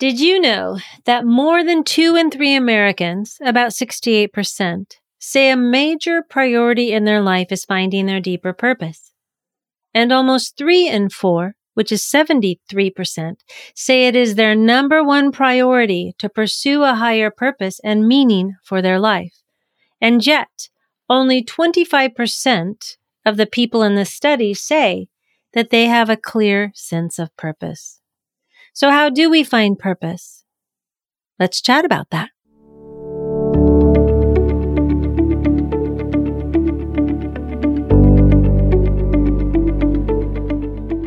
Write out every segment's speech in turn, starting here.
Did you know that more than two in three Americans, about 68%, say a major priority in their life is finding their deeper purpose? And almost three in four, which is 73%, say it is their number one priority to pursue a higher purpose and meaning for their life. And yet, only 25% of the people in the study say that they have a clear sense of purpose. So, how do we find purpose? Let's chat about that.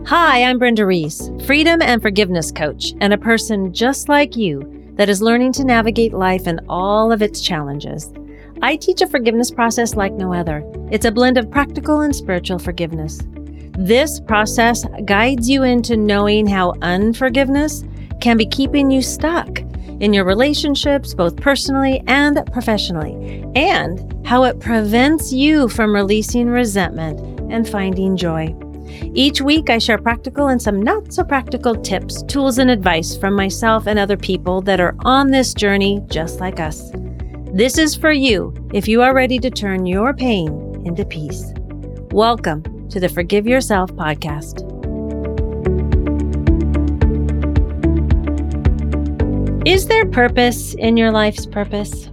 Hi, I'm Brenda Reiss, freedom and forgiveness coach, and a person just like you that is learning to navigate life and all of its challenges. I teach a forgiveness process like no other. It's a blend of practical and spiritual forgiveness. This process guides you into knowing how unforgiveness can be keeping you stuck in your relationships, both personally and professionally, and how it prevents you from releasing resentment and finding joy. Each week, I share practical and some not so practical tips, tools, and advice from myself and other people that are on this journey just like us. This is for you if you are ready to turn your pain into peace. Welcome to the Forgive Yourself podcast. Is there purpose in your life's purpose?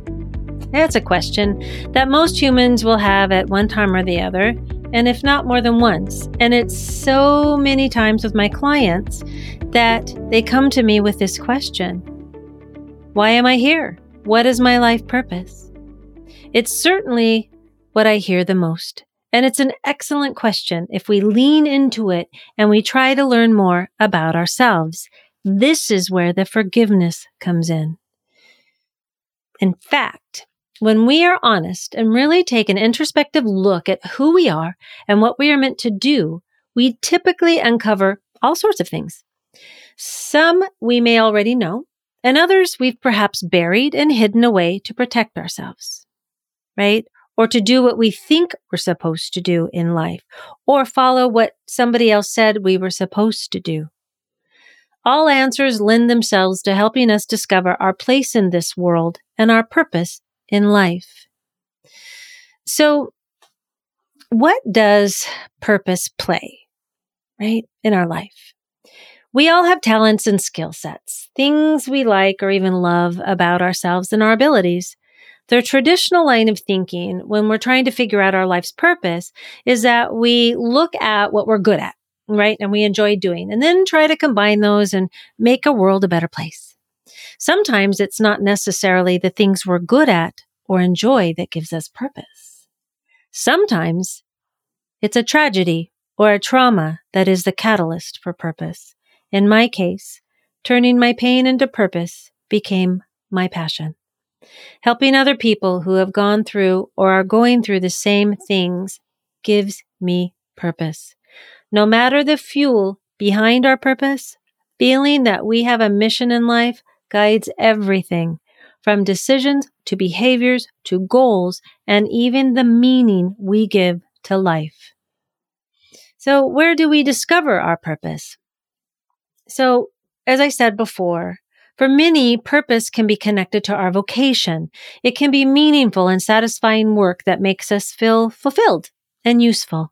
That's a question that most humans will have at one time or the other, and if not more than once. And it's so many times with my clients that they come to me with this question Why am I here? What is my life purpose? It's certainly what I hear the most. And it's an excellent question if we lean into it and we try to learn more about ourselves. This is where the forgiveness comes in. In fact, when we are honest and really take an introspective look at who we are and what we are meant to do, we typically uncover all sorts of things. Some we may already know, and others we've perhaps buried and hidden away to protect ourselves, right? Or to do what we think we're supposed to do in life, or follow what somebody else said we were supposed to do. All answers lend themselves to helping us discover our place in this world and our purpose in life. So, what does purpose play, right, in our life? We all have talents and skill sets, things we like or even love about ourselves and our abilities. The traditional line of thinking when we're trying to figure out our life's purpose is that we look at what we're good at, right? And we enjoy doing and then try to combine those and make a world a better place. Sometimes it's not necessarily the things we're good at or enjoy that gives us purpose. Sometimes it's a tragedy or a trauma that is the catalyst for purpose. In my case, turning my pain into purpose became my passion. Helping other people who have gone through or are going through the same things gives me purpose. No matter the fuel behind our purpose, feeling that we have a mission in life guides everything from decisions to behaviors to goals and even the meaning we give to life. So, where do we discover our purpose? So, as I said before, for many, purpose can be connected to our vocation. It can be meaningful and satisfying work that makes us feel fulfilled and useful.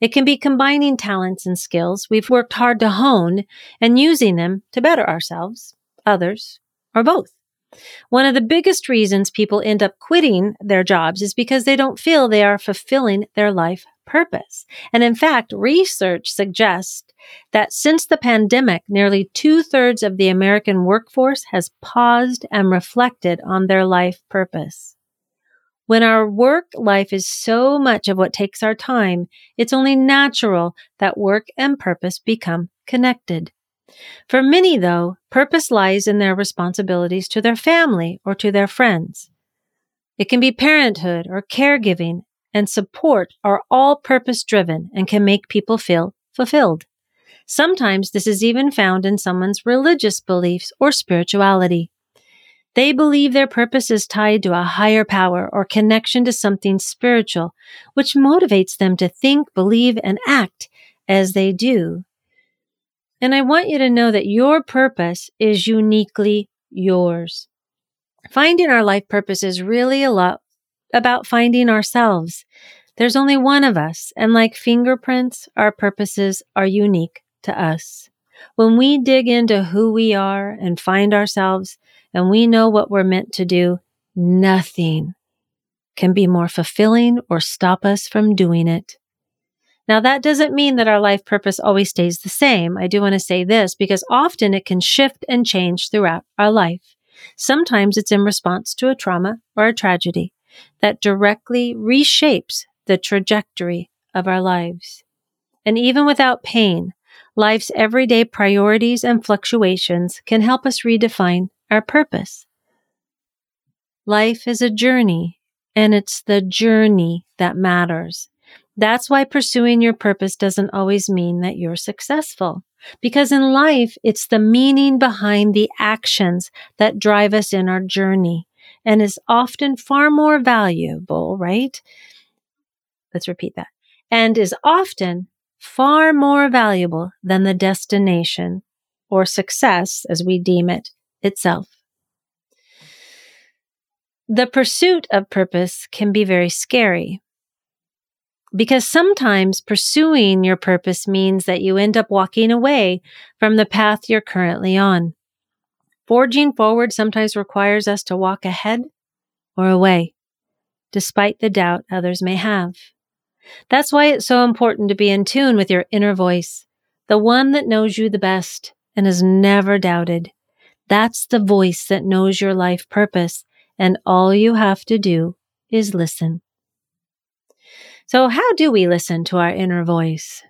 It can be combining talents and skills we've worked hard to hone and using them to better ourselves, others, or both. One of the biggest reasons people end up quitting their jobs is because they don't feel they are fulfilling their life purpose. And in fact, research suggests that since the pandemic, nearly two thirds of the American workforce has paused and reflected on their life purpose. When our work life is so much of what takes our time, it's only natural that work and purpose become connected. For many, though, purpose lies in their responsibilities to their family or to their friends. It can be parenthood or caregiving and support are all purpose driven and can make people feel fulfilled. Sometimes this is even found in someone's religious beliefs or spirituality. They believe their purpose is tied to a higher power or connection to something spiritual, which motivates them to think, believe, and act as they do. And I want you to know that your purpose is uniquely yours. Finding our life purpose is really a lot about finding ourselves. There's only one of us, and like fingerprints, our purposes are unique to us. When we dig into who we are and find ourselves, and we know what we're meant to do, nothing can be more fulfilling or stop us from doing it. Now, that doesn't mean that our life purpose always stays the same. I do want to say this because often it can shift and change throughout our life. Sometimes it's in response to a trauma or a tragedy that directly reshapes the trajectory of our lives. And even without pain, life's everyday priorities and fluctuations can help us redefine our purpose. Life is a journey, and it's the journey that matters. That's why pursuing your purpose doesn't always mean that you're successful. Because in life, it's the meaning behind the actions that drive us in our journey and is often far more valuable, right? Let's repeat that. And is often far more valuable than the destination or success as we deem it itself. The pursuit of purpose can be very scary because sometimes pursuing your purpose means that you end up walking away from the path you're currently on. Forging forward sometimes requires us to walk ahead or away, despite the doubt others may have. That's why it's so important to be in tune with your inner voice, the one that knows you the best and is never doubted. That's the voice that knows your life purpose, and all you have to do is listen. So, how do we listen to our inner voice?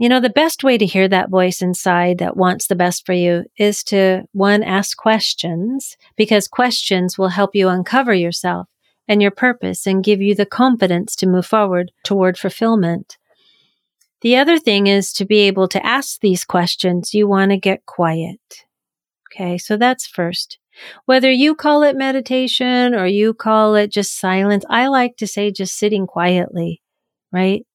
You know, the best way to hear that voice inside that wants the best for you is to one, ask questions because questions will help you uncover yourself and your purpose and give you the confidence to move forward toward fulfillment. The other thing is to be able to ask these questions. You want to get quiet. Okay. So that's first. Whether you call it meditation or you call it just silence, I like to say just sitting quietly, right?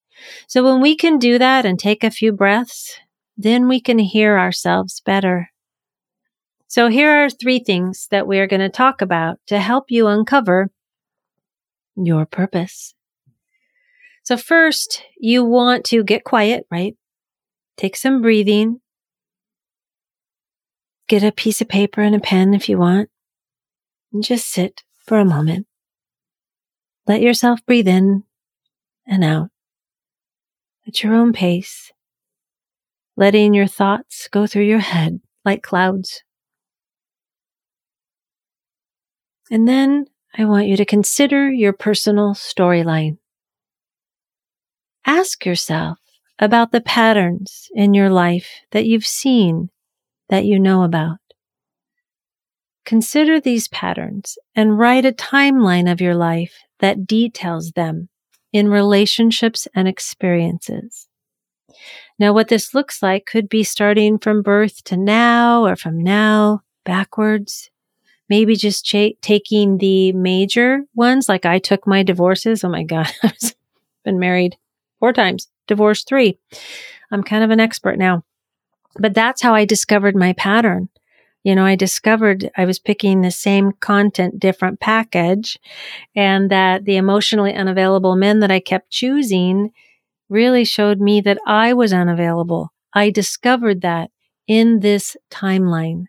So when we can do that and take a few breaths, then we can hear ourselves better. So here are three things that we're going to talk about to help you uncover your purpose. So first, you want to get quiet, right? Take some breathing. Get a piece of paper and a pen if you want. And just sit for a moment. Let yourself breathe in and out at your own pace, letting your thoughts go through your head like clouds. And then I want you to consider your personal storyline. Ask yourself about the patterns in your life that you've seen that you know about. Consider these patterns and write a timeline of your life that details them in relationships and experiences. Now, what this looks like could be starting from birth to now or from now backwards. Maybe just taking the major ones, like I took my divorces. Oh my God, I've been married four times, divorced three. I'm kind of an expert now. But that's how I discovered my pattern. You know, I discovered I was picking the same content, different package, and that the emotionally unavailable men that I kept choosing really showed me that I was unavailable. I discovered that in this timeline.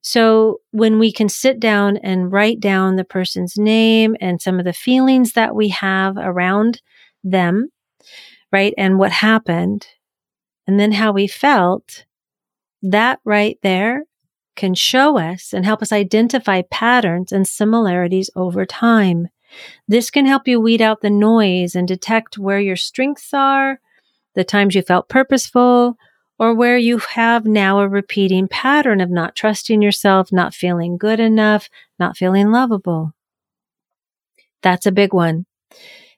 So when we can sit down and write down the person's name and some of the feelings that we have around them, right? And what happened and then how we felt, that right there can show us and help us identify patterns and similarities over time. This can help you weed out the noise and detect where your strengths are, the times you felt purposeful, or where you have now a repeating pattern of not trusting yourself, not feeling good enough, not feeling lovable. That's a big one.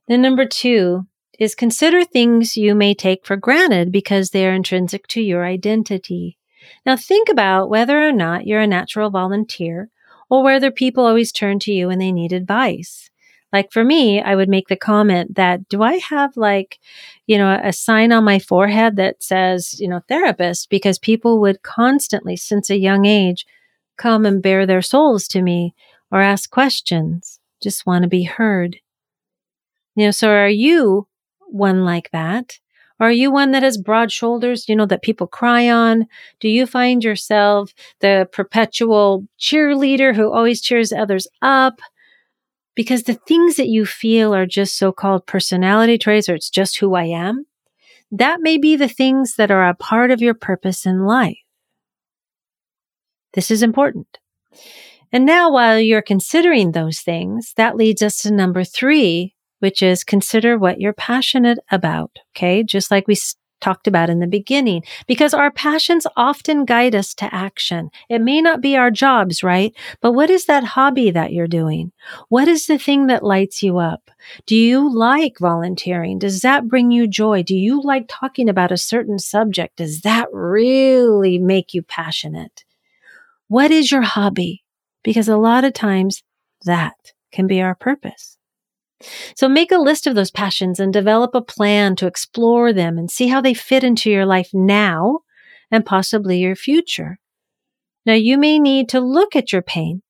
Then number two, is consider things you may take for granted because they are intrinsic to your identity. Now think about whether or not you're a natural volunteer or whether people always turn to you when they need advice. Like for me, I would make the comment that do I have like, you know, a sign on my forehead that says, you know, therapist? Because people would constantly, since a young age, come and bare their souls to me or ask questions, just want to be heard. You know, so are you one like that? Are you one that has broad shoulders, you know, that people cry on? Do you find yourself the perpetual cheerleader who always cheers others up? because the things that you feel are just so called personality traits or it's just who I am, that may be the things that are a part of your purpose in life. This is important. And now, while you're considering those things, that leads us to number three, which is consider what you're passionate about. Okay. Just like we talked about in the beginning, because our passions often guide us to action. It may not be our jobs, right? But what is that hobby that you're doing? What is the thing that lights you up? Do you like volunteering? Does that bring you joy? Do you like talking about a certain subject? Does that really make you passionate? What is your hobby? Because a lot of times that can be our purpose. So make a list of those passions and develop a plan to explore them and see how they fit into your life now and possibly your future. Now you may need to look at your pain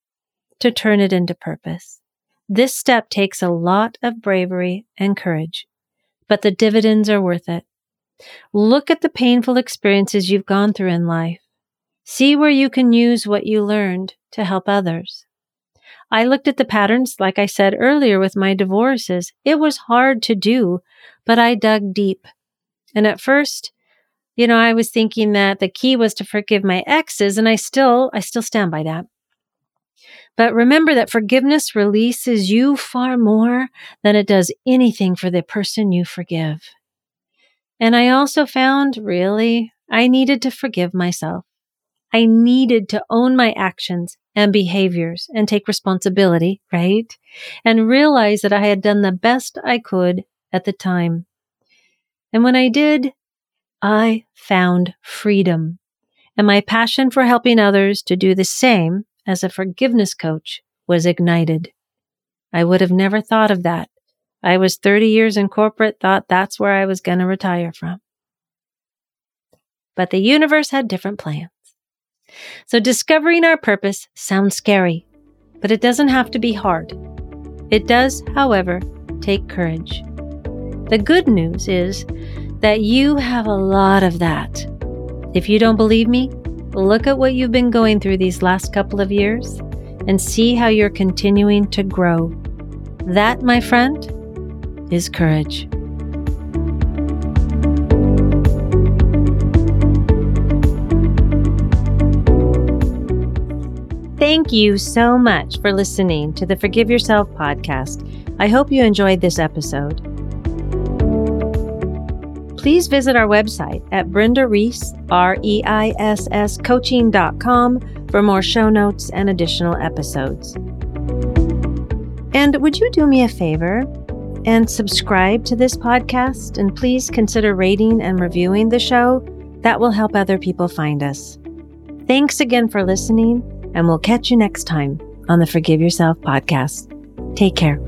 to turn it into purpose. This step takes a lot of bravery and courage, but the dividends are worth it. Look at the painful experiences you've gone through in life. See where you can use what you learned to help others. I looked at the patterns, like I said earlier with my divorces. It was hard to do, but I dug deep. And at first, you know, I was thinking that the key was to forgive my exes, and I still, I still stand by that. But remember that forgiveness releases you far more than it does anything for the person you forgive. And I also found really, I needed to forgive myself. I needed to own my actions and behaviors and take responsibility, right? And realize that I had done the best I could at the time. And when I did, I found freedom. And my passion for helping others to do the same as a forgiveness coach was ignited. I would have never thought of that. I was 30 years in corporate, thought that's where I was going to retire from. But the universe had different plans. So, discovering our purpose sounds scary, but it doesn't have to be hard. It does, however, take courage. The good news is that you have a lot of that. If you don't believe me, look at what you've been going through these last couple of years and see how you're continuing to grow. That, my friend, is courage. Thank you so much for listening to the Forgive Yourself podcast. I hope you enjoyed this episode. Please visit our website at Brenda Reiss, R E I S S coaching.com for more show notes and additional episodes. And would you do me a favor and subscribe to this podcast? And please consider rating and reviewing the show. That will help other people find us. Thanks again for listening and we'll catch you next time on the Forgive Yourself podcast. Take care.